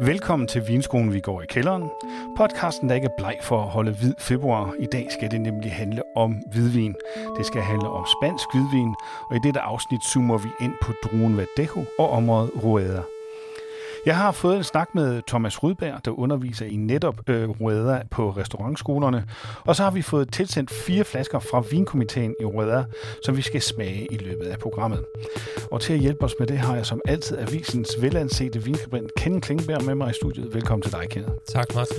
Velkommen til Vinskolen, vi går i kælderen. Podcasten, der ikke er bleg for at holde hvid februar. I dag skal det nemlig handle om hvidvin. Det skal handle om spansk hvidvin, og i dette afsnit zoomer vi ind på druen Verdejo og området Rueda. Jeg har fået en snak med Thomas Rudberg, der underviser i netop øh, Rueda på restaurantskolerne. Og så har vi fået tilsendt fire flasker fra vinkomiteen i Rueda, som vi skal smage i løbet af programmet. Og til at hjælpe os med det har jeg som altid avisens velansete vinskribent Ken Klingberg med mig i studiet. Velkommen til dig, Kenneth. Tak, Martin.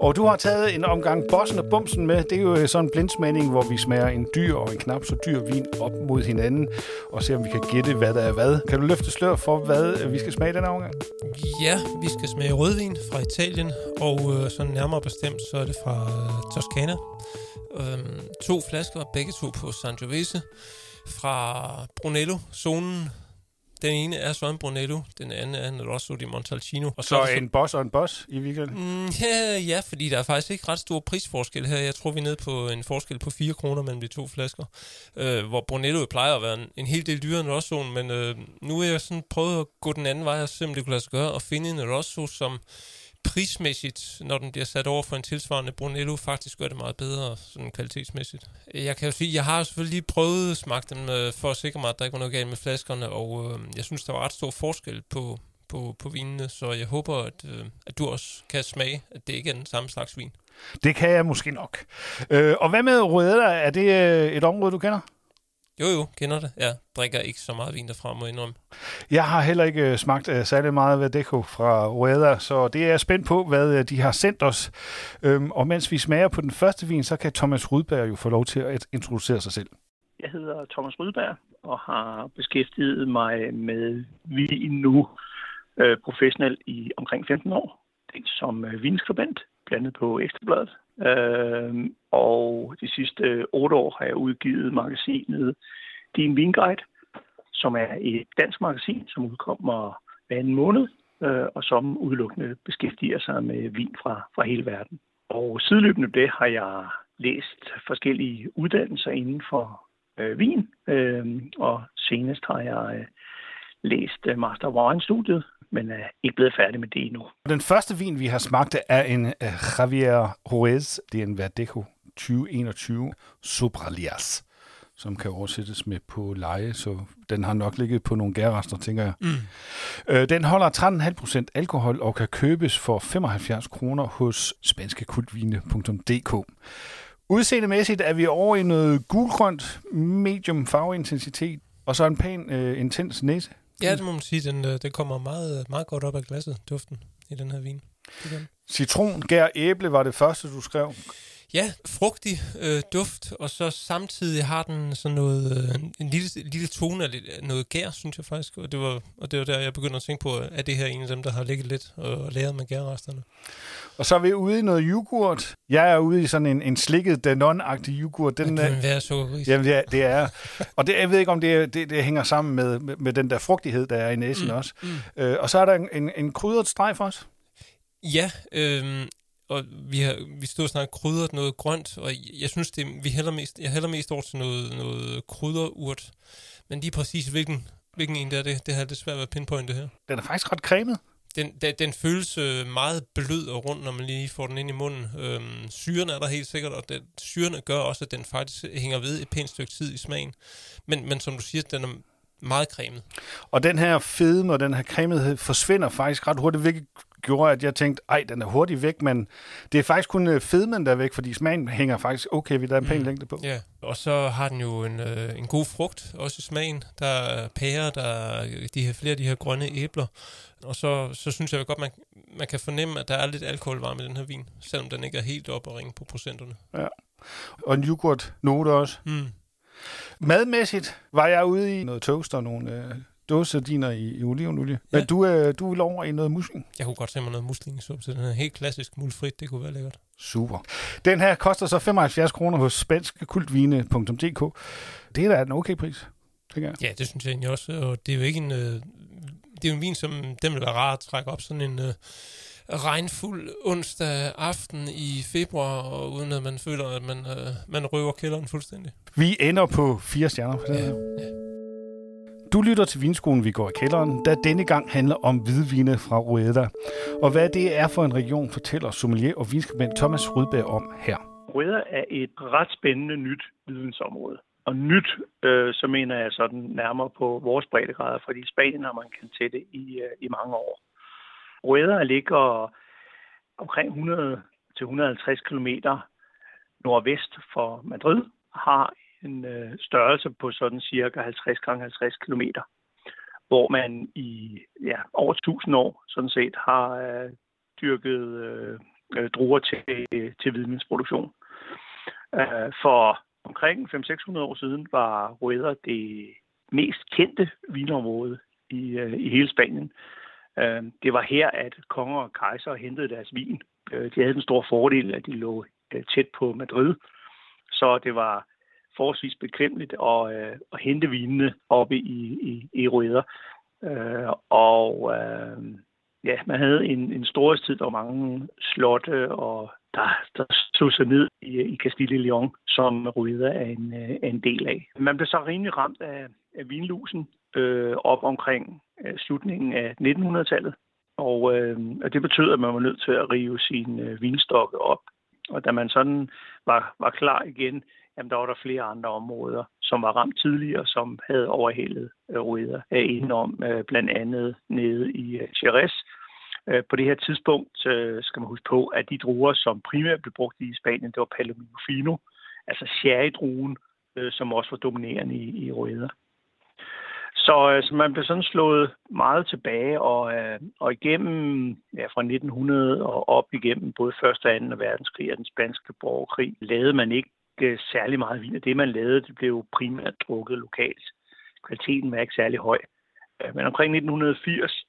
Og du har taget en omgang bossen og bumsen med. Det er jo sådan en blindsmagning, hvor vi smager en dyr og en knap så dyr vin op mod hinanden, og ser om vi kan gætte, hvad der er hvad. Kan du løfte slør for, hvad vi skal smage den omgang? Ja, vi skal smage rødvin fra Italien, og øh, sådan nærmere bestemt, så er det fra øh, Toscana. Øhm, to flasker, begge to på Sangiovese, fra Brunello-zonen. Den ene er så en Brunello, den anden er en Rosso di Montalcino. Og så, så en boss og en boss i weekenden? Mm, ja, ja, fordi der er faktisk ikke ret stor prisforskel her. Jeg tror, vi er nede på en forskel på 4 kroner mellem de to flasker. Øh, hvor Brunello plejer at være en, en hel del dyrere end Rosso, men øh, nu er jeg sådan prøvet at gå den anden vej og se, om det kunne lade sig gøre, og finde en Rosso, som prismæssigt, når den bliver sat over for en tilsvarende Brunello, faktisk gør det meget bedre sådan kvalitetsmæssigt. Jeg kan jo sige, jeg har selvfølgelig lige prøvet at smage dem øh, for at sikre mig, at der ikke var noget galt med flaskerne, og øh, jeg synes, der var ret stor forskel på, på, på vinene, så jeg håber, at, øh, at du også kan smage, at det ikke er den samme slags vin. Det kan jeg måske nok. Øh, og hvad med Røder? Er det øh, et område, du kender? Jo, jo, kender det. Jeg drikker ikke så meget vin derfra, må indrømme. Jeg har heller ikke øh, smagt uh, særlig meget Verdeco fra Rueda, så det er jeg spændt på, hvad uh, de har sendt os. Øhm, og mens vi smager på den første vin, så kan Thomas Rudberg jo få lov til at introducere sig selv. Jeg hedder Thomas Rydberg og har beskæftiget mig med vin nu øh, professionelt i omkring 15 år. Dels som øh, vinskribent, blandet på Ekstrabladet. Øh, og de sidste otte år har jeg udgivet magasinet Din Vinguide, som er et dansk magasin, som udkommer hver anden måned, øh, og som udelukkende beskæftiger sig med vin fra, fra hele verden. Og sideløbende det har jeg læst forskellige uddannelser inden for øh, vin, øh, og senest har jeg øh, læst øh, Master Wine-studiet, men er ikke blevet færdig med det endnu. Den første vin, vi har smagt, er en uh, Javier Juez. Det er en Verdejo 2021 Sobralias som kan oversættes med på leje, så den har nok ligget på nogle gærrester, tænker jeg. Mm. Øh, den holder 13,5% alkohol og kan købes for 75 kroner hos spanskekultvine.dk. Udseendemæssigt er vi over i noget gulgrønt, medium farveintensitet, og så en pæn, øh, intens næse. Ja, det må man sige. Den, øh, den kommer meget, meget godt op af glasset, duften i den her vin. Citron, gær, æble var det første, du skrev. Ja, frugtig øh, duft, og så samtidig har den sådan noget, øh, en lille, lille tone af noget gær, synes jeg faktisk. Og det, var, og det var der, jeg begyndte at tænke på, at det her en af dem, der har ligget lidt og, og læret med gærresterne. Og så er vi ude i noget yoghurt. Jeg er ude i sådan en, en slikket Danone-agtig yoghurt. Den, det er sukkerris. Jamen, det er, det er. Og det, jeg ved ikke, om det, det, det hænger sammen med, med, med den der frugtighed, der er i næsen mm, også. Mm. Øh, og så er der en, en, en krydret streg for os. Ja, øh, og vi har vi stod og snakket krydret noget grønt, og jeg synes, det, vi hælder mest, jeg hælder mest over til noget, noget krydderurt. Men lige præcis, hvilken, hvilken en det er det, det har det svært ved at pinpointe her. Den er faktisk ret cremet. Den, den, den føles øh, meget blød og rund, når man lige får den ind i munden. Øhm, syren er der helt sikkert, og den, syrene gør også, at den faktisk hænger ved et pænt stykke tid i smagen. Men, men som du siger, den er meget cremet. Og den her fedme og den her cremethed forsvinder faktisk ret hurtigt, hvilket gjorde, at jeg tænkte, ej, den er hurtigt væk, men det er faktisk kun øh, fedmen, der er væk, fordi smagen hænger faktisk okay ved, der er en pæn mm. længde på. Ja, og så har den jo en, øh, en god frugt, også i smagen. Der er pærer, der er de her, flere af de her grønne æbler, og så, så synes jeg godt, man, man kan fornemme, at der er lidt alkoholvarme i den her vin, selvom den ikke er helt op og ringe på procenterne. Ja, og en yoghurt note også. Mm. Madmæssigt var jeg ude i noget toast og nogle øh, dåsesardiner i, i olivenolie. Ja. Men du, øh, du vil over i noget musling? Jeg kunne godt se mig noget muslingesuppe, så den er helt klassisk mulfrit. Det kunne være lækkert. Super. Den her koster så 75 kroner hos spanskkultvine.dk. Det er da en okay pris, tænker jeg. Ja, det synes jeg egentlig også. Og det er jo ikke en... Øh, det er jo en vin, som den vil være rar at trække op sådan en... Øh, regnfuld onsdag aften i februar, og uden at man føler, at man, øh, man røver kælderen fuldstændig. Vi ender på fire stjerner. For det. Ja, ja. Du lytter til Vinskolen, vi går i kælderen, der denne gang handler om hvidvine fra Rueda. Og hvad det er for en region, fortæller sommelier og vinskribent Thomas Rydberg om her. Rueda er et ret spændende nyt vidensområde. Og nyt, øh, så mener jeg sådan nærmere på vores breddegrader, fordi i Spanien har man kendt til det i, øh, i mange år. Rueda ligger omkring 100-150 km nordvest for Madrid, har en øh, størrelse på sådan cirka 50 gange 50 km, hvor man i ja, over 1000 år sådan set har øh, dyrket øh, øh, druer til, til hvidvinsproduktion. Øh, for omkring 500-600 år siden var Rueda det mest kendte vinområde i, øh, i hele Spanien. Øh, det var her, at konger og kejser hentede deres vin. Øh, de havde den store fordel, at de lå øh, tæt på Madrid, så det var forholdsvis bekvemmeligt at, øh, at hente vinene oppe i, i, i Røder. Øh, og øh, ja, man havde en, en storhedstid, der var mange slotte, og der, der slog sig ned i, i Castille Leon, som Røder er en, øh, er en del af. Man blev så rimelig ramt af, af vinlusen øh, op omkring øh, slutningen af 1900-tallet. Og, øh, og det betød, at man var nødt til at rive sin øh, vinstokke op. Og da man sådan var, var klar igen, jamen der var der flere andre områder, som var ramt tidligere, som havde overhældet øh, rueder af indenom, øh, blandt andet nede i øh, Jerez. Øh, på det her tidspunkt øh, skal man huske på, at de druer, som primært blev brugt i Spanien, det var Palomino Fino, altså sherrydruen, øh, som også var dominerende i, i rueder. Så, øh, så man blev sådan slået meget tilbage, og, øh, og igennem ja, fra 1900 og op igennem både 1. og 2. verdenskrig og den spanske borgerkrig, lavede man ikke ikke øh, særlig meget vin. det, man lavede, det blev primært drukket lokalt. Kvaliteten var ikke særlig høj. Øh, men omkring 1980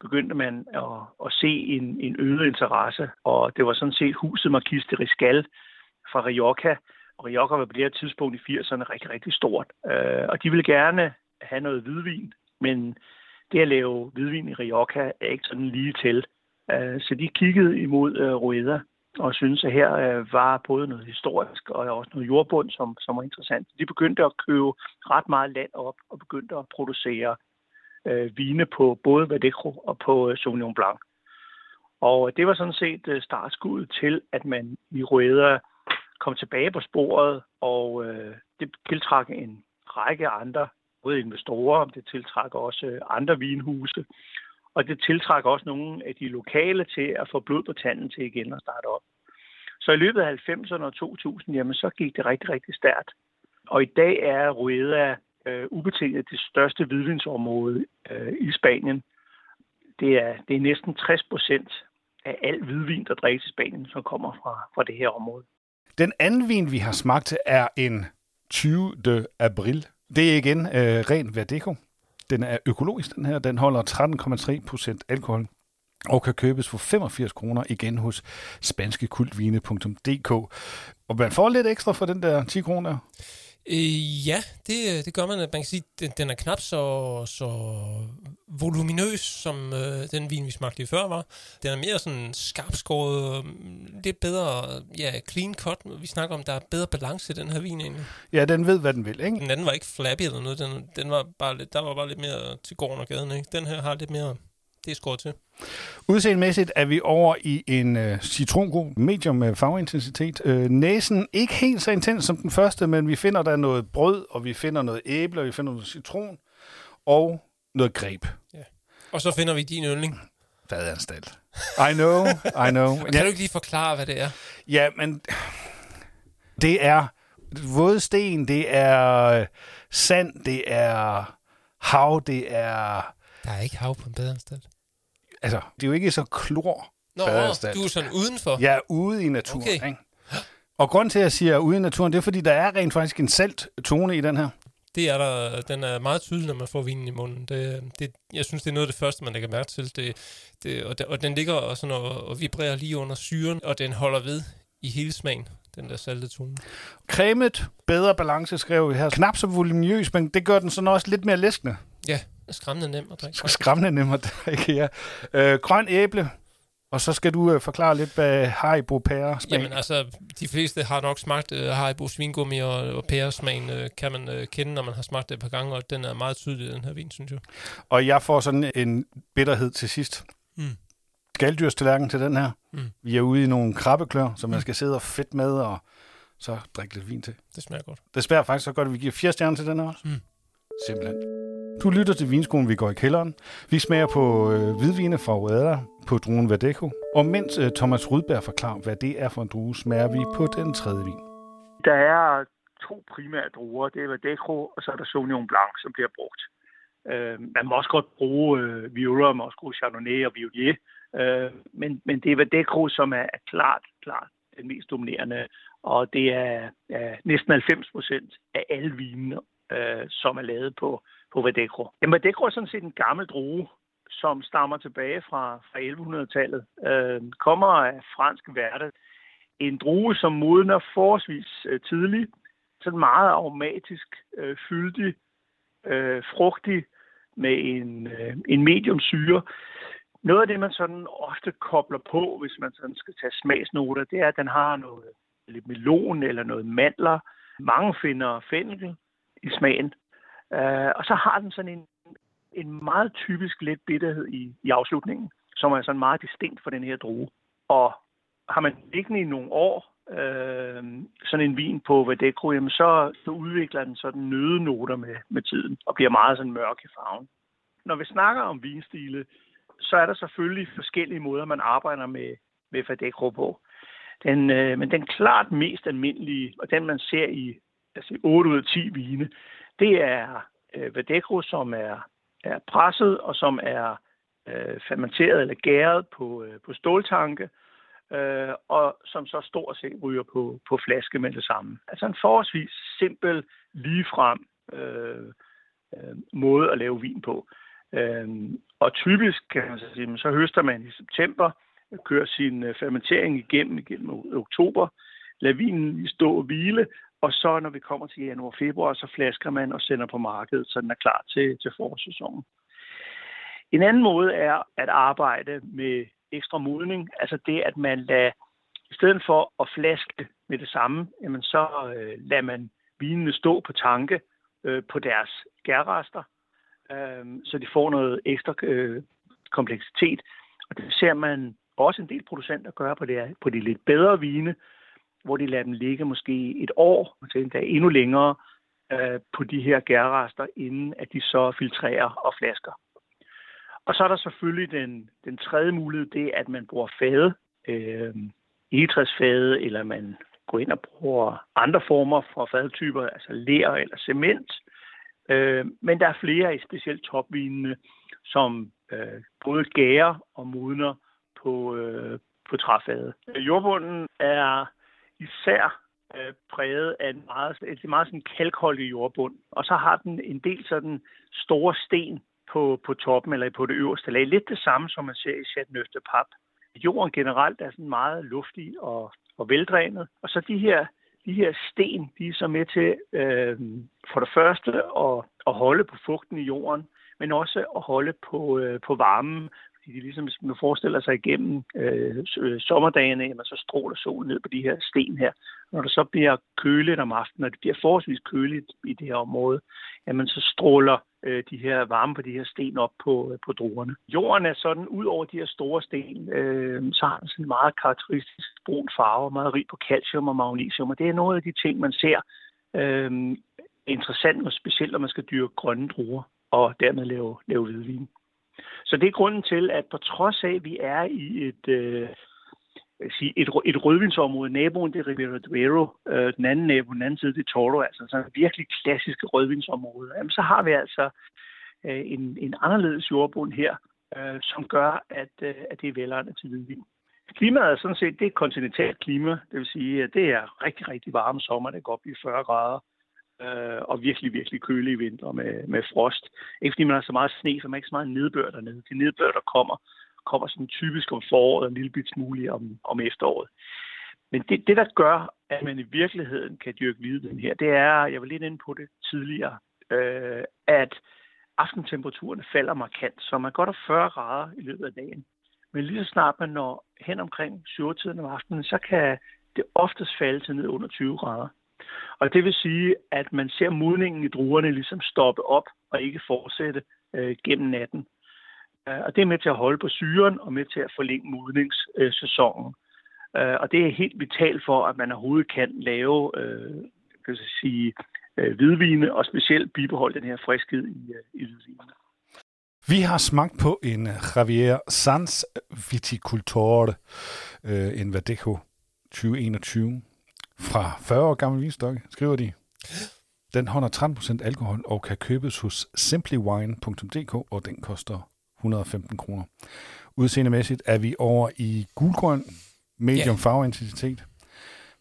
begyndte man at, at se en, en øget interesse, og det var sådan set huset Marquis de Riscal fra Rioja, og Rioja var på det her tidspunkt i 80'erne rigtig, rigtig stort. Øh, og de ville gerne have noget hvidvin, men det at lave hvidvin i Rioja er ikke sådan lige til. Så de kiggede imod Rueda og synes at her øh, var både noget historisk og også noget jordbund, som, som var interessant. De begyndte at købe ret meget land op og begyndte at producere øh, vine på både Vadecro og på øh, Sauvignon Blanc. Og det var sådan set øh, startskuddet til, at man i Røder kom tilbage på sporet, og øh, det tiltrak en række andre, både investorer, det tiltrak også øh, andre vinhuse, og det tiltrækker også nogle af de lokale til at få blod på tanden til igen at starte op. Så i løbet af 90'erne og 2000, jamen, så gik det rigtig, rigtig stærkt. Og i dag er Rueda øh, ubetinget det største hvidvinsområde øh, i Spanien. Det er, det er næsten 60 procent af al hvidvin, der drikkes i Spanien, som kommer fra, fra det her område. Den anden vin, vi har smagt er en 20 de april. Det er igen øh, ren Verdeco. Den er økologisk, den her. Den holder 13,3 procent alkohol og kan købes for 85 kroner igen hos spanskekultvine.dk. Og man får lidt ekstra for den der 10 kroner. Øh, ja, det, det gør man. Man kan sige, den, den er knap så, så voluminøs, som øh, den vin, vi smagte lige før var. Den er mere sådan skarpskåret, lidt bedre, ja, clean cut. Vi snakker om, der er bedre balance i den her vin egentlig. Ja, den ved, hvad den vil, ikke? Den anden var ikke flappy eller noget. Den, den var bare lidt, der var bare lidt mere til gården og gaden, ikke? Den her har lidt mere det er skåret til. Udseendemæssigt er vi over i en uh, citrongod medium med farveintensitet. Uh, næsen ikke helt så intens som den første, men vi finder der noget brød, og vi finder noget æble, og vi finder noget citron, og noget greb. Ja. Og så finder vi din yndling. Fadanstalt. I know, I know. kan ja. du ikke lige forklare, hvad det er? Ja, men det er våde sten, det er sand, det er hav, det er der er ikke hav på en badeanstalt. Altså, det er jo ikke så klor Nå, du er sådan udenfor? Ja, ude i naturen. Okay. Ikke? Og grund til, at jeg siger ude i naturen, det er, fordi der er rent faktisk en salt tone i den her. Det er der, den er meget tydelig, når man får vinen i munden. Det, det, jeg synes, det er noget af det første, man lægger mærke til. Det, det, og, det, og den ligger og, sådan og, og vibrerer lige under syren, og den holder ved i hele smagen, den der salte tone. Cremet, bedre balance, skrev vi her. Knap så voluminøs, men det gør den sådan også lidt mere læskende. Ja, skræmmende nem at drikke. Skræmmende nem at drikke, ja. Øh, grøn æble, Og så skal du øh, forklare lidt, hvad Haribo pære smag. Jamen altså, de fleste har nok smagt øh, Haribo svingummi og, og pæresmagen, øh, kan man øh, kende, når man har smagt det et par gange, og den er meget tydelig, den her vin, synes jeg. Og jeg får sådan en bitterhed til sidst. Mm. Skalddyrstallerken til den her. Mm. Vi er ude i nogle krabbeklør, som man skal sidde og fedt med, og så drikke lidt vin til. Det smager godt. Det smager faktisk så godt, at vi giver fire stjerner til den her også. Mm. Simpelthen. Du lytter til Vinskolen, vi går i kælderen. Vi smager på øh, hvidvine fra Oada på druen Verdeco. Og mens øh, Thomas Rudberg forklarer, hvad det er for en drue, smager vi på den tredje vin. Der er to primære druer. Det er Verdeco, og så er der Sauvignon Blanc, som bliver brugt. Øh, man må også godt bruge øh, Viola, man må også bruge Chardonnay og Viognier. Øh, men, men det er Verdeco, som er, er klart, klart den mest dominerende. Og det er, er næsten 90 procent af alle vinene, øh, som er lavet på, på Verdeco. Jamen, Verdeco er sådan set en gammel drue, som stammer tilbage fra, fra 1100-tallet. Øh, kommer af fransk værte. En drue, som modner forholdsvis øh, tidligt. Sådan meget aromatisk, øh, fyldig, øh, frugtig, med en, øh, en medium syre. Noget af det, man sådan ofte kobler på, hvis man sådan skal tage smagsnoter, det er, at den har noget lidt melon eller noget mandler. Mange finder fennikel i smagen. Øh, og så har den sådan en, en meget typisk let bitterhed i, i afslutningen, som er sådan meget distinkt for den her drue. Og har man liggende i nogle år, øh, sådan en vin på Verdeco, jamen så, så udvikler den sådan nødenoter med, med tiden og bliver meget sådan mørk i farven. Når vi snakker om vinstile, så er der selvfølgelig forskellige måder, man arbejder med, med Verdeco på. Den, øh, men den klart mest almindelige, og den man ser i altså 8 ud af 10 vine, det er øh, Verdeco, som er, er presset og som er øh, fermenteret eller gæret på, øh, på ståltanke, øh, og som så stort set ryger på, på flaske med det samme. Altså en forholdsvis simpel, ligefrem øh, øh, måde at lave vin på. Øh, og typisk kan man så sige, så høster man i september, kører sin øh, fermentering igennem igennem oktober, lader vinen stå og hvile, og så når vi kommer til januar februar, så flasker man og sender på markedet, så den er klar til, til forårssæsonen. En anden måde er at arbejde med ekstra modning, altså det, at man lader, i stedet for at flaske med det samme, jamen så øh, lader man vinene stå på tanke øh, på deres gærrester, øh, så de får noget ekstra øh, kompleksitet. Og det ser man også en del producenter gøre på, det, på de lidt bedre vine, hvor de lader dem ligge måske et år, måske endda endnu længere, øh, på de her gærrester, inden at de så filtrerer og flasker. Og så er der selvfølgelig den, den tredje mulighed, det er, at man bruger fade, øh, egetræsfade, eller man går ind og bruger andre former for fadtyper, altså ler eller cement. Øh, men der er flere i specielt topvinene, som øh, både gærer og modner på, øh, på træfade. Jordbunden er især øh, præget af en meget, en meget sådan kalkholdig jordbund, og så har den en del sådan store sten på, på toppen eller på det øverste lag. Lidt det samme, som man ser i Chateauneuf pap. Jorden generelt er sådan meget luftig og, og veldrænet, og så de her de her sten, de er så med til øh, for det første at, at holde på fugten i jorden, men også at holde på, øh, på varmen, de ligesom, nu man forestiller sig igennem øh, øh, sommerdagene, jamen, så stråler solen ned på de her sten her. Når det så bliver køligt om aftenen, og det bliver forholdsvis køligt i det her område, jamen så stråler øh, de her varme på de her sten op på, øh, på druerne. Jorden er sådan, ud over de her store sten, øh, så har den sådan en meget karakteristisk brun farve, meget rig på calcium og magnesium, og det er nogle af de ting, man ser øh, interessant og specielt, når man skal dyrke grønne druer og dermed lave, lave hvidvin. Så det er grunden til, at på trods af, at vi er i et, øh, sige, et, et rødvinsområde, naboen det er Ribera Duero, øh, den anden nabo, den anden side det er Toro, altså sådan et virkelig klassiske rødvinsområde, jamen, så har vi altså øh, en, en anderledes jordbund her, øh, som gør, at, øh, at det er velegnet til hvidvin. Klimaet er sådan set, det er kontinentalt klima, det vil sige, at det er rigtig, rigtig varme sommer, det går op i 40 grader, øh, og virkelig, virkelig kølige vinter med, med frost. Ikke fordi man har så meget sne, så man ikke så meget nedbør dernede. De nedbør, der kommer, kommer sådan typisk om foråret og en lille bit smule om, om efteråret. Men det, det, der gør, at man i virkeligheden kan dyrke hvidvin her, det er, jeg var lidt inde på det tidligere, øh, at aftentemperaturen falder markant, så man går der 40 grader i løbet af dagen. Men lige så snart man når hen omkring 7 tiden om aftenen, så kan det oftest falde til ned under 20 grader. Og det vil sige, at man ser modningen i druerne ligesom stoppe op og ikke fortsætte øh, gennem natten. Øh, og det er med til at holde på syren og med til at forlænge modningssæsonen. Øh, og det er helt vitalt for, at man overhovedet kan lave øh, kan jeg sige, øh, hvidvine, og specielt bibeholde den her friskhed i, øh, i hvidvinene. Vi har smagt på en Javier Sanz Viticultore, øh, en Verdejo 2021, fra 40 år gammel vinstok, skriver de. Den holder 13% alkohol og kan købes hos simplywine.dk, og den koster 115 kroner. Udseendemæssigt er vi over i gulgrøn, medium yeah. farveintensitet,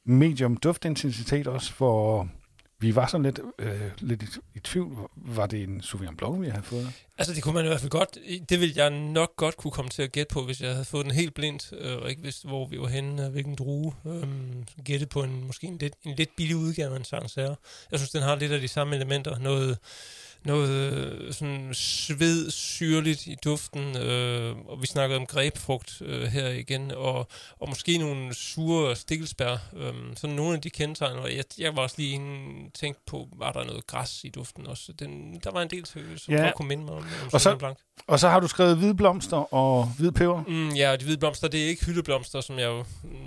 medium duftintensitet også, hvor vi var sådan lidt, øh, lidt i, i tvivl. Var det en Sauvignon Blanc, vi havde fået? Altså, det kunne man i hvert fald godt. Det ville jeg nok godt kunne komme til at gætte på, hvis jeg havde fået den helt blindt, øh, og ikke vidste, hvor vi var henne, og hvilken drue. Øh, gætte på en, måske en lidt, en lidt billig udgave af en Sancerre. Jeg synes, den har lidt af de samme elementer. Noget noget øh, sådan sved, syrligt i duften, øh, og vi snakkede om grebfrugt øh, her igen, og, og måske nogle sure stikkelsbær, øh, sådan nogle af de kendetegn, og jeg, jeg var også lige inde, tænkt på, var der noget græs i duften også. Den, der var en del, som ja. godt kunne minde mig om, om og, så, blank. og så har du skrevet hvide blomster og hvid peber? Mm, ja, og de hvide blomster, det er ikke hyldeblomster, som jeg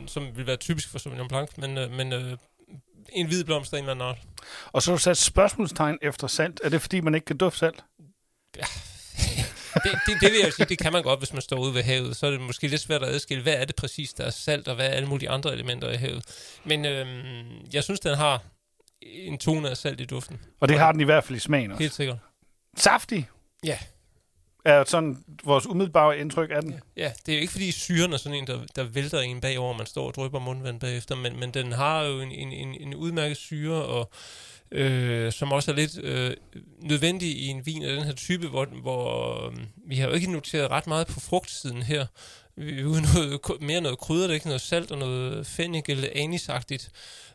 som vil være typisk for Sauvignon Blanc, men, øh, men øh, en hvid blomst af en eller anden art. Og så har du sat spørgsmålstegn efter salt. Er det, fordi man ikke kan dufte salt? Ja. det, det, det vil jeg sige, det kan man godt, hvis man står ude ved havet. Så er det måske lidt svært at adskille, hvad er det præcis, der er salt, og hvad er alle mulige andre elementer i havet. Men øhm, jeg synes, den har en tone af salt i duften. Og det har den i hvert fald i smagen også. Helt sikkert. Saftig? Ja er sådan vores umiddelbare indtryk af den. Ja, ja det er jo ikke fordi syren er sådan en, der, der vælter en bagover, man står og drypper mundvand bagefter, men, men den har jo en, en, en, en udmærket syre, og øh, som også er lidt øh, nødvendig i en vin af den her type, hvor, hvor øh, vi har jo ikke noteret ret meget på frugtsiden her. Vi er noget, mere noget krydder, er ikke noget salt og noget fennik eller anisagtigt.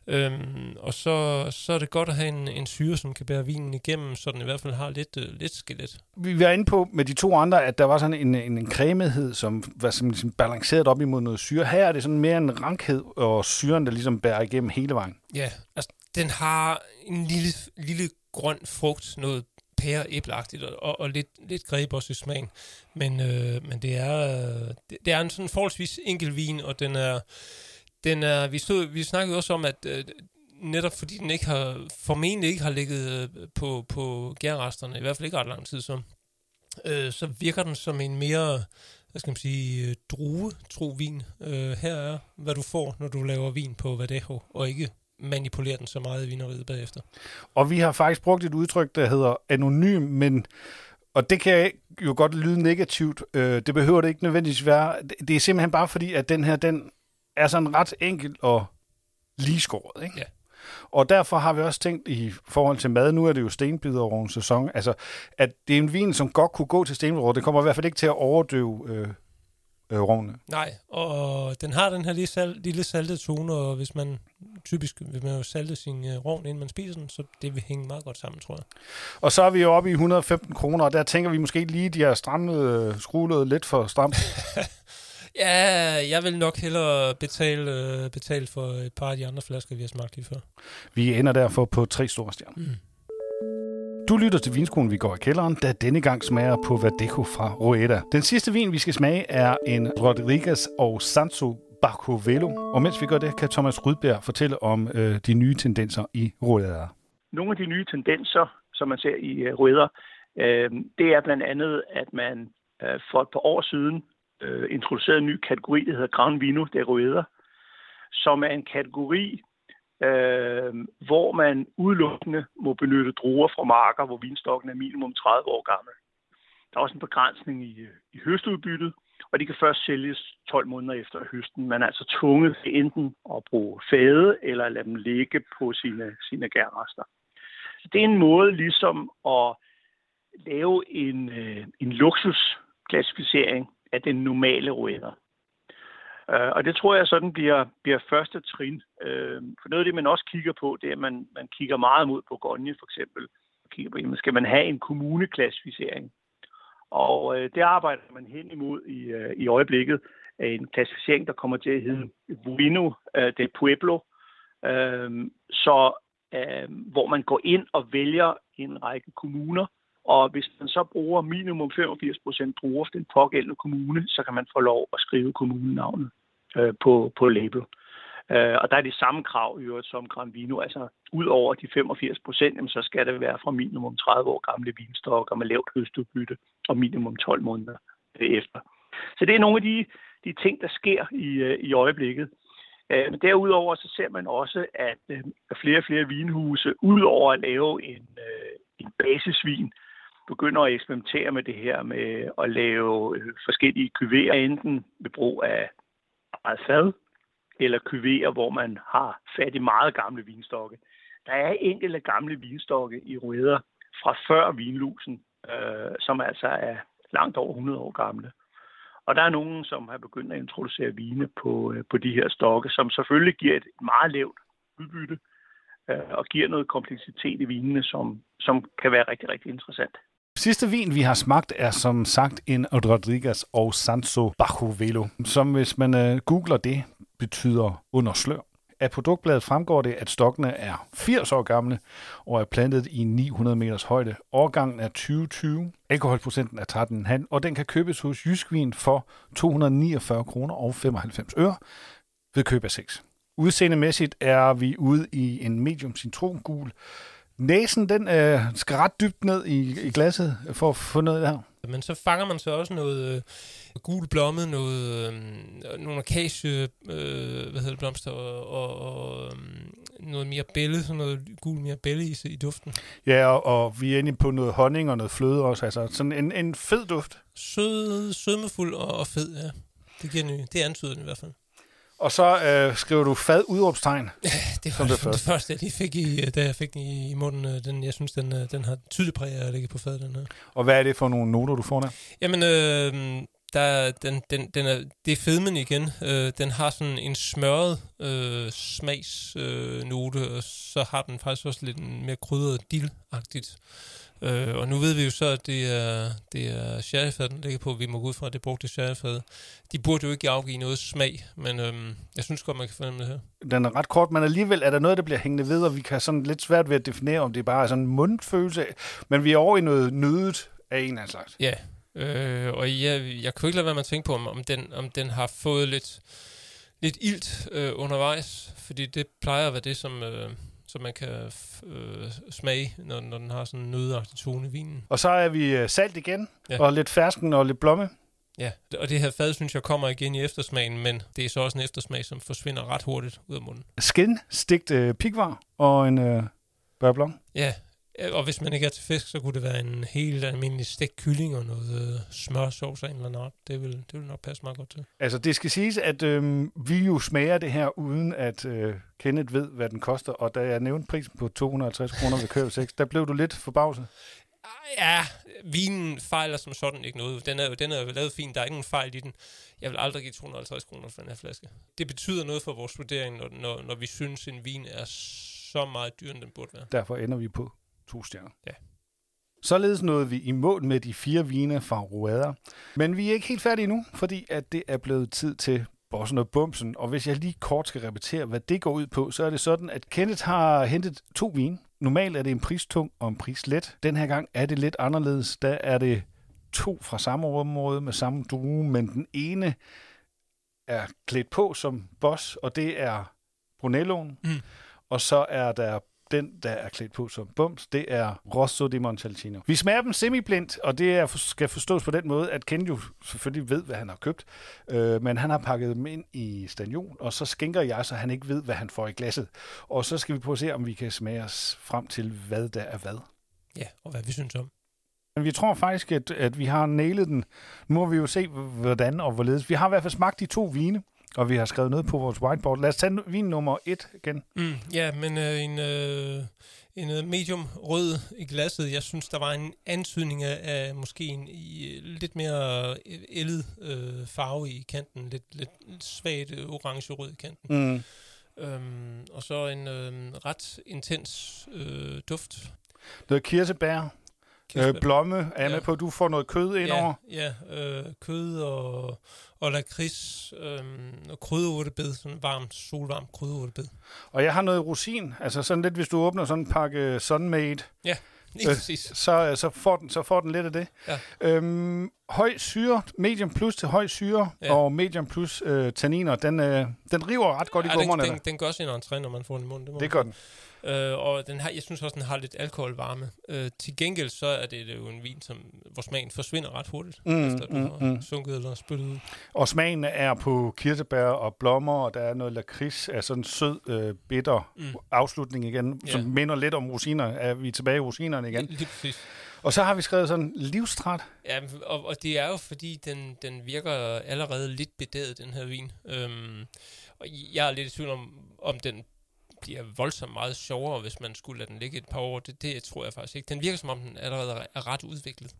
Øhm, og så, så er det godt at have en, en syre, som kan bære vinen igennem, så den i hvert fald har lidt, øh, lidt skelet. Vi var inde på med de to andre, at der var sådan en, en, en cremighed, som var sådan ligesom balanceret op imod noget syre. Her er det sådan mere en rankhed, og syren, der ligesom bærer igennem hele vejen. Ja, altså den har en lille, lille grøn frugt, noget pæreæbleagtigt og, og, og lidt, lidt greb også i smagen. Men, øh, men det er, øh, det, det er en sådan forholdsvis enkel vin, og den er den er, vi, stod, vi snakkede også om, at øh, netop fordi den ikke har, formentlig ikke har ligget øh, på, på gærresterne, i hvert fald ikke ret lang tid, så, øh, så virker den som en mere, hvad skal man sige, øh, vin. Øh, her er, hvad du får, når du laver vin på Vadejo, og ikke manipulerer den så meget i vineriet bagefter. Og vi har faktisk brugt et udtryk, der hedder anonym, men og det kan jo godt lyde negativt. Øh, det behøver det ikke nødvendigvis være. Det er simpelthen bare fordi, at den her, den er sådan ret enkelt og lige skåret, ikke? Ja. Og derfor har vi også tænkt i forhold til mad, nu er det jo stenbiderovens sæson, altså at det er en vin, som godt kunne gå til stenbiderov. Det kommer i hvert fald ikke til at overdøve øh, øh, rovne. Nej, og den har den her lille, sal, lille saltede tone, og hvis man typisk vil man jo salte sin øh, rovn, inden man spiser den, så det vil hænge meget godt sammen, tror jeg. Og så er vi jo oppe i 115 kroner, og der tænker vi måske lige, de har strammet, øh, skruet lidt for stramt. Ja, jeg vil nok hellere betale, øh, betale for et par af de andre flasker, vi har smagt lige før. Vi ender derfor på tre store stjerner. Mm. Du lytter til vinskolen, vi går i kælderen, der denne gang smager på Verdeco fra Rueda. Den sidste vin, vi skal smage, er en Rodriguez og Sanso Barcovelo. Og mens vi gør det, kan Thomas Rydberg fortælle om øh, de nye tendenser i Rueda. Nogle af de nye tendenser, som man ser i øh, Rueda, øh, det er blandt andet, at man øh, for et par år siden øh, introducerede en ny kategori, der hedder Gran Vino de Rueda, som er en kategori, øh, hvor man udelukkende må benytte druer fra marker, hvor vinstokken er minimum 30 år gammel. Der er også en begrænsning i, i høstudbyttet, og de kan først sælges 12 måneder efter høsten. Man er altså tvunget til enten at bruge fade eller lade dem ligge på sine, sine gærrester. Så det er en måde ligesom at lave en, øh, en luksusklassificering af den normale ruiner. Øh, og det tror jeg sådan bliver, bliver første trin. Uh, for noget af det, man også kigger på, det er, at man, man kigger meget mod Bourgogne for eksempel. Kigger på, jamen, skal man have en kommuneklassificering? Og øh, det arbejder man hen imod i, øh, i øjeblikket. En klassificering, der kommer til at hedde Vino øh, del Pueblo, øh, så øh, hvor man går ind og vælger en række kommuner, og hvis man så bruger minimum 85 procent bruger den pågældende kommune, så kan man få lov at skrive kommunenavnet øh, på, på label. Øh, og der er de samme krav i øvrigt som Gran Vino. Altså ud over de 85 procent, så skal det være fra minimum 30 år gamle vinstokker med lavt høstudbytte og minimum 12 måneder øh, efter. Så det er nogle af de, de ting, der sker i, øh, i øjeblikket. Øh, men derudover så ser man også, at flere og flere vinhuse, udover at lave en, en basisvin, begynder at eksperimentere med det her med at lave øh, forskellige kuverer, enten ved brug af meget fad, eller kuverer, hvor man har fat i meget gamle vinstokke. Der er enkelte gamle vinstokke i røder fra før vinlusen, øh, som altså er langt over 100 år gamle. Og der er nogen, som har begyndt at introducere vine på, øh, på de her stokke, som selvfølgelig giver et meget lavt udbytte øh, og giver noget kompleksitet i vinene, som, som kan være rigtig, rigtig interessant. Sidste vin, vi har smagt, er som sagt en Rodriguez og Sanso Bajo Velo, som hvis man øh, googler det, betyder under slør. Af produktbladet fremgår det, at stokkene er 80 år gamle og er plantet i 900 meters højde. Årgangen er 2020. Alkoholprocenten er 13,5, og den kan købes hos Jyskvin for 249 kroner og 95 øre ved køb af 6. Udseendemæssigt er vi ude i en medium citrongul. Næsen den øh, skal ret dybt ned i, i glasset for at få noget her. Men så fanger man så også noget øh, gul blomme, noget, øh, nogle akacie, øh, hvad hedder det, blomster, og, og, og øh, noget mere bælle, sådan noget gul mere bælle i, i duften. Ja, og, og vi er inde på noget honning og noget fløde også, altså sådan en, en fed duft. Sød, sødmefuld og, og fed, ja. Det, giver ny, det antyder den i hvert fald. Og så øh, skriver du fad udråbstegn. Ja, det var det, første. det første, jeg lige fik i, da jeg fik den i, i munden. Øh, den, jeg synes, den, øh, den har tydeligt præg at ligge på fad, den her. Og hvad er det for nogle noter, du får der? Jamen, øh, der, den, den, den er, det er fedmen igen. Øh, den har sådan en smørret øh, smagsnote, øh, og så har den faktisk også lidt mere krydret dill-agtigt. Øh, og nu ved vi jo så, at det er, det er sherryfad, den ligger på. Vi må gå ud fra, at det brugte sherryfad. De burde jo ikke afgive noget smag, men øhm, jeg synes godt, man kan fornemme det her. Den er ret kort, men alligevel er der noget, der bliver hængende ved, og vi kan sådan lidt svært ved at definere, om det er bare sådan en mundfølelse. Men vi er over i noget nødet af en af slags. Ja, øh, og jeg, jeg kunne ikke lade være med at tænke på, om, om, den, om den har fået lidt, lidt ilt øh, undervejs, fordi det plejer at være det, som... Øh, så man kan øh, smage, når, når den har sådan en nødagtig tone i vinen. Og så er vi øh, salt igen, ja. og lidt fersken og lidt blomme. Ja, og det her fad, synes jeg, kommer igen i eftersmagen, men det er så også en eftersmag, som forsvinder ret hurtigt ud af munden. Skin, stigt øh, pikvar og en øh, børblong. Ja, og hvis man ikke er til fisk, så kunne det være en helt almindelig stegt kylling og noget øh, smørsovs af en eller anden art. Det vil, det vil nok passe meget godt til. Altså, det skal siges, at øh, vi jo smager det her, uden at øh, Kenneth ved, hvad den koster. Og da jeg nævnte prisen på 250 kroner ved køb 6, der blev du lidt forbavset. Ja, vinen fejler som sådan ikke noget. Den er, den er lavet fint, der er ingen fejl i den. Jeg vil aldrig give 250 kroner for den her flaske. Det betyder noget for vores vurdering, når, når, når vi synes, en vin er så meget dyr, end den burde være. Derfor ender vi på to stjerner. Ja. Således nåede vi i mål med de fire vine fra Ruada. Men vi er ikke helt færdige nu, fordi at det er blevet tid til bossen og bumsen. Og hvis jeg lige kort skal repetere, hvad det går ud på, så er det sådan, at Kenneth har hentet to vine. Normalt er det en pristung og en prislet. Den her gang er det lidt anderledes. Der er det to fra samme område med samme drue, men den ene er klædt på som boss, og det er Brunelloen. Mm. Og så er der den, der er klædt på som bums, det er Rosso di Montalcino. Vi smager dem semiblindt, og det er, skal forstås på den måde, at Ken jo selvfølgelig ved, hvad han har købt, øh, men han har pakket dem ind i stanion, og så skænker jeg, så han ikke ved, hvad han får i glasset. Og så skal vi prøve at se, om vi kan smage os frem til, hvad der er hvad. Ja, og hvad vi synes om. Men vi tror faktisk, at, at vi har nailet den. Nu må vi jo se, hvordan og hvorledes. Vi har i hvert fald smagt de to vine. Og vi har skrevet noget på vores whiteboard. Lad os tage vin nummer et igen. Mm, ja, men øh, en, øh, en øh, medium rød i glasset. Jeg synes, der var en antydning af, måske en i, lidt mere ældet øh, farve i kanten. Lidt, lidt svagt øh, orange-rød i kanten. Mm. Øhm, og så en øh, ret intens øh, duft. Noget kirsebær, Øh, blomme er jeg ja. med på, at du får noget kød indover. Ja, ja øh, kød og, og lakrids øh, og krydderurtebed, sådan varmt, solvarmt krydderurtebed. Og jeg har noget rosin, altså sådan lidt, hvis du åbner sådan en pakke Sunmade. Ja. Øh, så, så, får den, så får den lidt af det. Ja. Øhm, høj syre, medium plus til høj syre, ja. og medium plus øh, tanniner, den, øh, den river ret godt ja, i gummerne. Den, den, den gør sin entré, når man får den i munden. Det, det gør den. Øh, og den har, jeg synes også, den har lidt alkoholvarme. Øh, til gengæld så er det, det jo en vin, som, hvor smagen forsvinder ret hurtigt, mm, efter du mm, har mm. sunket eller spyttet ud. Og smagen er på kirsebær og blommer, og der er noget lakrids af sådan en sød, øh, bitter mm. afslutning igen, ja. som minder lidt om rosiner. Er vi tilbage i rosinerne igen? Lige præcis. Og så har vi skrevet sådan livstræt. Ja, og, og det er jo fordi, den, den virker allerede lidt bedaget, den her vin. Øhm, og jeg er lidt i tvivl om, om den bliver voldsomt meget sjovere, hvis man skulle lade den ligge et par år. Det, det tror jeg faktisk ikke. Den virker som om, den allerede er ret udviklet.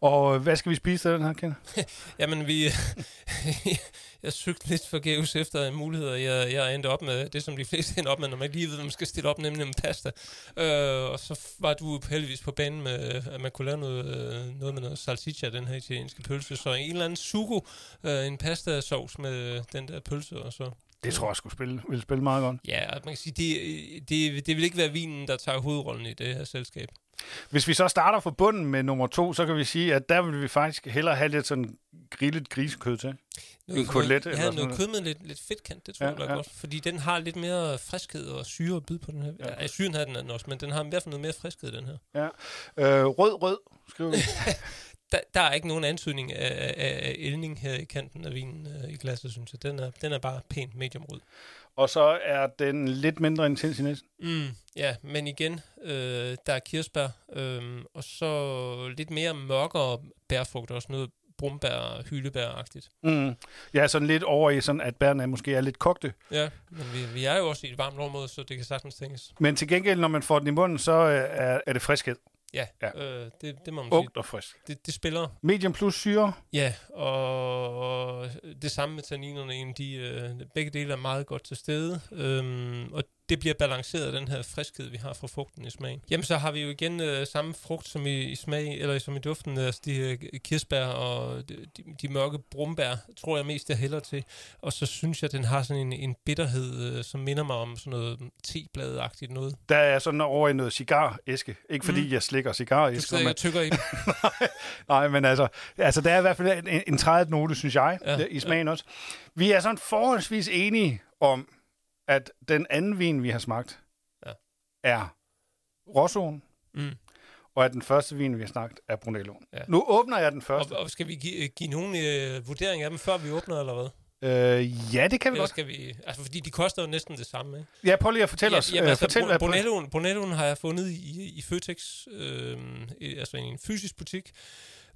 Og hvad skal vi spise af den her, Ken? Jamen, vi... jeg søgte lidt forgæves efter en mulighed, og jeg, jeg endte op med det, som de fleste ender op med, når man lige ved, at man skal stille op, nemlig en pasta. Øh, og så var du heldigvis på banen med, at man kunne lave noget, øh, noget med noget salsiccia, den her italienske pølse. Så en eller anden sugo, øh, en pasta sauce med den der pølse, og så det tror jeg skulle spille, vil spille meget godt. Ja, man kan sige, det, det, det vil ikke være vinen, der tager hovedrollen i det her selskab. Hvis vi så starter fra bunden med nummer to, så kan vi sige, at der vil vi faktisk hellere have lidt sådan grillet grisekød til. Noget, en kotelet. Ja, noget, noget kød med lidt, lidt fedtkant, det tror ja, jeg ja. godt. Fordi den har lidt mere friskhed og syre at byde på den her. Ja. Ja, syren har den også, men den har i hvert fald noget mere friskhed, den her. Ja. Øh, rød, rød, skriver vi. der, der er ikke nogen antydning af, af, af eldning her i kanten af vinen øh, i glasset, synes jeg. Den er, den er bare pænt medium rød. Og så er den lidt mindre intens i næsen. Mm, ja, men igen, øh, der er kirsebær, øh, og så lidt mere mørkere bærfrugt, også noget brumbær, hyldebær-agtigt. Mm. Ja, sådan lidt over i sådan, at bærene måske er lidt kogte. Ja, men vi, vi er jo også i et varmt område, så det kan sagtens tænkes. Men til gengæld, når man får den i munden, så er, er det friskhed. Ja, ja. Øh, det, det må man Ungt sige. og frisk. Det, det spiller. Medium plus syre. Ja, og det samme med tanninerne. De, øh, begge dele er meget godt til stede. Øhm, og det bliver balanceret af den her friskhed, vi har fra frugten i smagen. Jamen, så har vi jo igen øh, samme frugt som i, i smag, eller som i duften, altså de øh, kirsebær og de, de, mørke brumbær, tror jeg mest, jeg hælder til. Og så synes jeg, at den har sådan en, en bitterhed, øh, som minder mig om sådan noget tebladagtigt noget. Der er sådan over i noget cigaræske. Ikke fordi mm. jeg slikker cigaræske. Du sidder man... tykker i nej, nej, men altså, altså, der er i hvert fald en, en træet note, synes jeg, ja, i smagen ja. også. Vi er sådan forholdsvis enige om, at den anden vin, vi har smagt, ja. er Rossoen, mm. og at den første vin, vi har smagt, er Brunello. Ja. Nu åbner jeg den første. Og, og skal vi give, give nogen øh, vurdering af dem, før vi åbner, eller hvad? Øh, ja, det kan vi Eller godt. Skal vi, altså, fordi de koster jo næsten det samme, ikke? Ja, prøv lige at fortælle ja, os. Ja, altså, fortæl, Brunelloen, Brunelloen har jeg fundet i, i Føtex, øh, altså i en fysisk butik,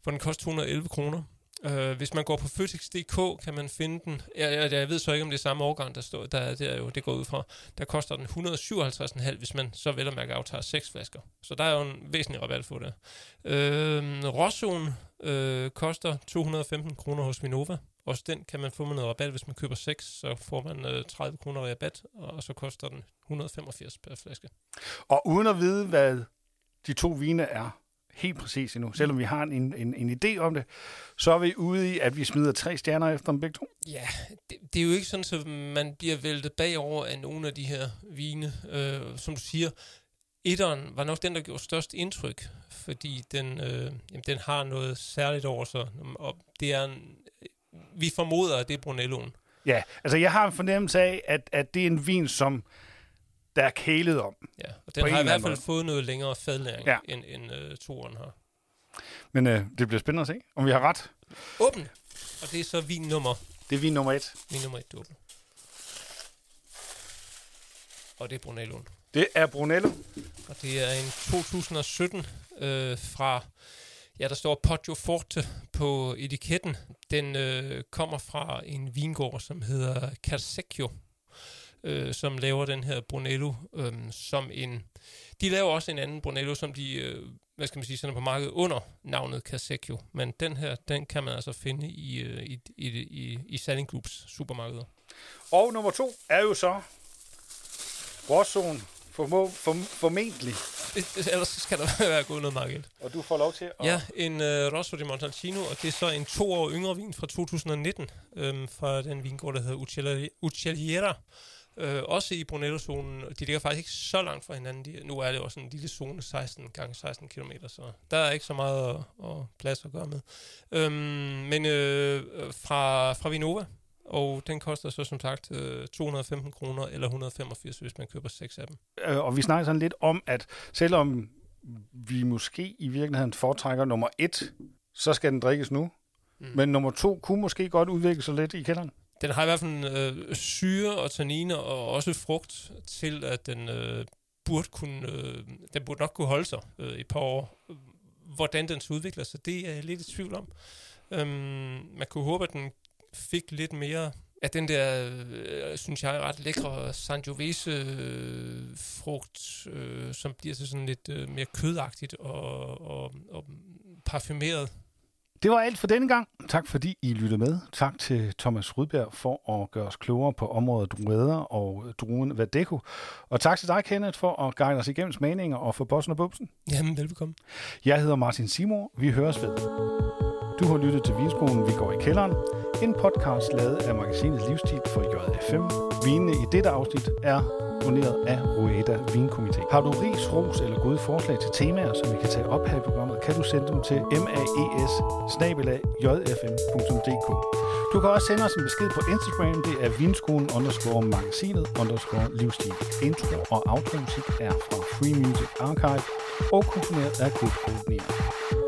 hvor den koster 211 kroner. Uh, hvis man går på Føtex.dk, kan man finde den. Jeg, jeg, jeg ved så ikke, om det er samme årgang, der står. Der, der er jo, det går ud fra. Der koster den 157,5, hvis man så vel og mærke aftager seks flasker. Så der er jo en væsentlig rabat for det. Uh, Rosson uh, koster 215 kroner hos Minova. Også den kan man få med noget rabat. Hvis man køber 6, så får man øh, uh, 30 kroner rabat, og så koster den 185 per flaske. Og uden at vide, hvad de to vine er, helt præcis endnu. Selvom vi har en, en, en idé om det, så er vi ude i, at vi smider tre stjerner efter dem begge to. Ja, det, det er jo ikke sådan, at man bliver væltet bagover af nogle af de her vine. Øh, som du siger, etteren var nok den, der gjorde størst indtryk, fordi den, øh, jamen, den har noget særligt over sig. Og det er en, vi formoder, at det er Brunelloen. Ja, altså jeg har en fornemmelse af, at, at det er en vin, som der er kælet om. Ja, og den har i hvert fald måde. fået noget længere fadlæring, ja. end, end uh, toren har. Men uh, det bliver spændende at se, om vi har ret. Åben! Og det er så vin nummer... Det er vin nummer et. Vin nummer et, åben. Og det er Brunello. Det er Brunello. Og det er en 2017 øh, fra... Ja, der står Poggio Forte på etiketten. Den øh, kommer fra en vingård, som hedder Casecchio øh, som laver den her Brunello øh, som en... De laver også en anden Brunello, som de, øh, hvad skal man sige, sender på markedet under navnet Casecchio. Men den her, den kan man altså finde i, øh, i, i, i, i Selling Groups supermarkeder. Og nummer to er jo så Warzone, formo, form, formentlig det, ellers skal der være gået noget markant. Og du får lov til at... Ja, en uh, Rosso di Montalcino, og det er så en to år yngre vin fra 2019, øhm, fra den vingård, der hedder Uccelliera. Øh, også i Brunello-zonen. De ligger faktisk ikke så langt fra hinanden. De, nu er det også en lille zone, 16 gange 16 km, så der er ikke så meget at, at plads at gøre med. Øhm, men øh, fra, fra Vinova, og den koster så som sagt øh, 215 kroner eller 185, hvis man køber seks af dem. Øh, og vi snakker sådan lidt om, at selvom vi måske i virkeligheden foretrækker nummer et, så skal den drikkes nu. Mm. Men nummer to kunne måske godt udvikle sig lidt i kælderen. Den har i hvert fald øh, syre og tanniner og også frugt til, at den øh, burde kunne, øh, den burde nok kunne holde sig øh, et par år. Hvordan den så udvikler sig, det er jeg lidt i tvivl om. Øhm, man kunne håbe, at den fik lidt mere af den der, øh, synes jeg, ret lækre Sangiovese-frugt, øh, øh, som bliver til sådan lidt øh, mere kødagtigt og, og, og parfumeret. Det var alt for denne gang. Tak fordi I lyttede med. Tak til Thomas Rudberg for at gøre os klogere på området drueder og druen Vadeko. Og tak til dig, Kenneth, for at guide os igennem smagninger og for bossen og bumsen. Jamen, velbekomme. Jeg hedder Martin Simor. Vi høres ved. Du har lyttet til Vinskolen Vi går i kælderen. En podcast lavet af magasinet Livsstil for JFM. Vinene i dette afsnit er doneret af Rueda Vinkomité. Har du ris, ros eller gode forslag til temaer, som vi kan tage op her i programmet, kan du sende dem til maes Du kan også sende os en besked på Instagram. Det er vinskolen underscore magasinet underscore livsstil. Intro og outro musik er fra Free Music Archive og komponeret af Kurt Goldnier.